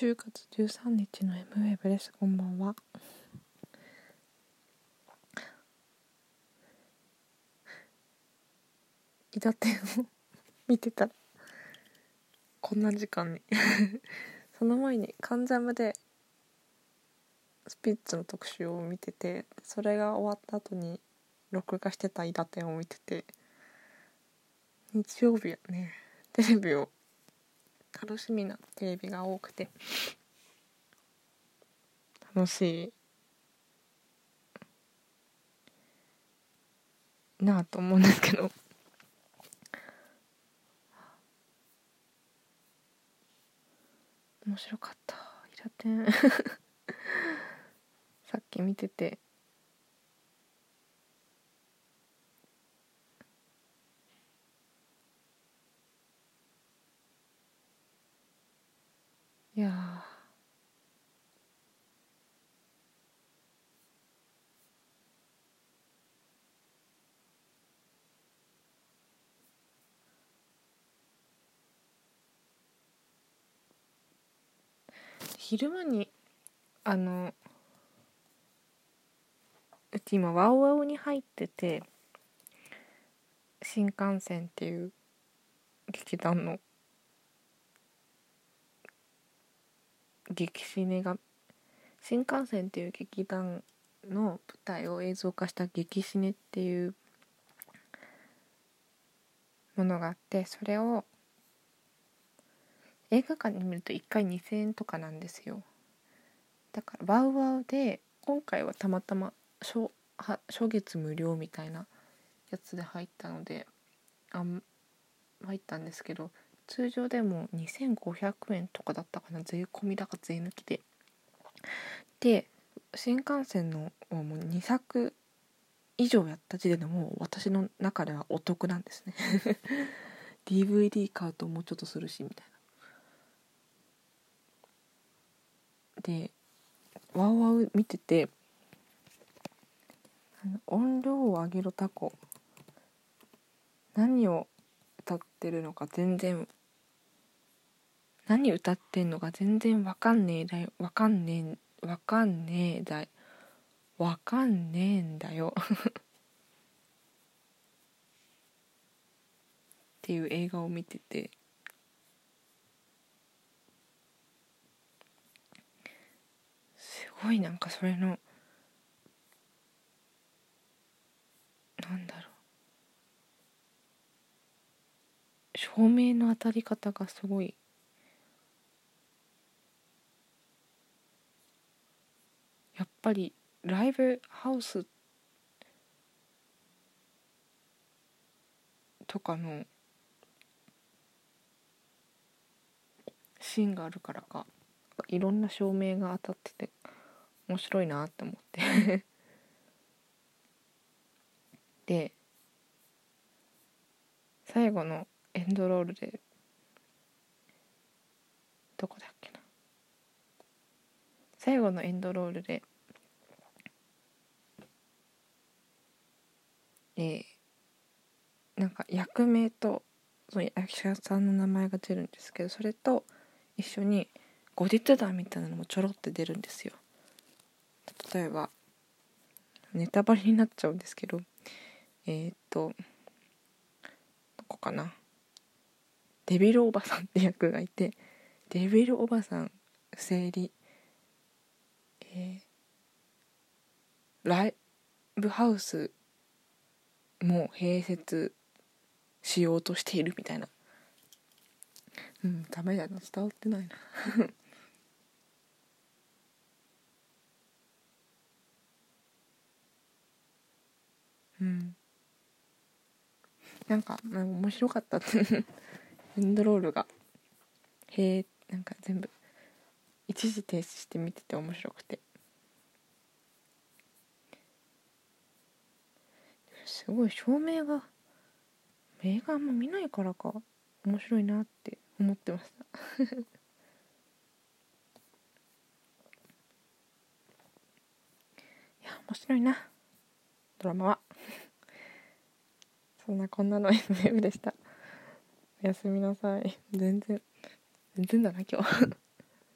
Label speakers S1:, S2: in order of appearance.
S1: 10月13日の M ウェブですこんばんは。伊達天を 見てた。らこんな時間に。その前に「関ジャム」でスピッツの特集を見ててそれが終わった後に録画してた伊達天を見てて日曜日はね。テレビを楽しみなテレビが多くて楽しいなあと思うんですけど。面白かった。イラテン。さっき見てて。いや昼間にあのうち今ワウワウに入ってて新幹線っていう劇団の劇シネが新幹線っていう劇団の舞台を映像化した劇シネっていうものがあってそれを映画館で見ると1回2000円とかなんですよ。だからワウワウで今回はたまたま初初月無料みたいなやつで入ったのであん入ったんですけど通常でも2500円とかだったかな。税込みだか税抜きで。で新幹線のもう2作以上やった時点でもう私の中ではお得なんですね。DVD 買うともうちょっとするしみたいな。でワウワウ見てて音量を上げろタコ。何を歌ってるのか全然何歌ってんのか全然わかんねえだよ。わかんねえわかんねえだわかんねえんだよ。っていう映画を見てて。すごいなんかそれのなんだろう。照明の当たり方がすごいやっぱりライブハウスとかのシーンがあるからかいろんな照明が当たってて面白いなって思って。で最後のエンドロールでどこだっけな。最後のエンドロールでえー、なんか役名とその役者さんの名前が出るんですけどそれと一緒に後日談みたいなのもちょろって出るんですよ。例えばネタバレになっちゃうんですけどえー、っとどこかな？デビルおばさんって役がいてデビルおばさん生理えー、ライブハウスもう併設しようとしているみたいな。うんダメだな伝わってないな。うん。なんか、まあ、面白かったって。エンドロールが。へえなんか全部一時停止して見てて面白くて。すごい照明が映画あんま見ないからか面白いなって思ってました。いや面白いな。ドラマは。そんなこんなの FM でした。おやすみなさい。全然全然だな今日。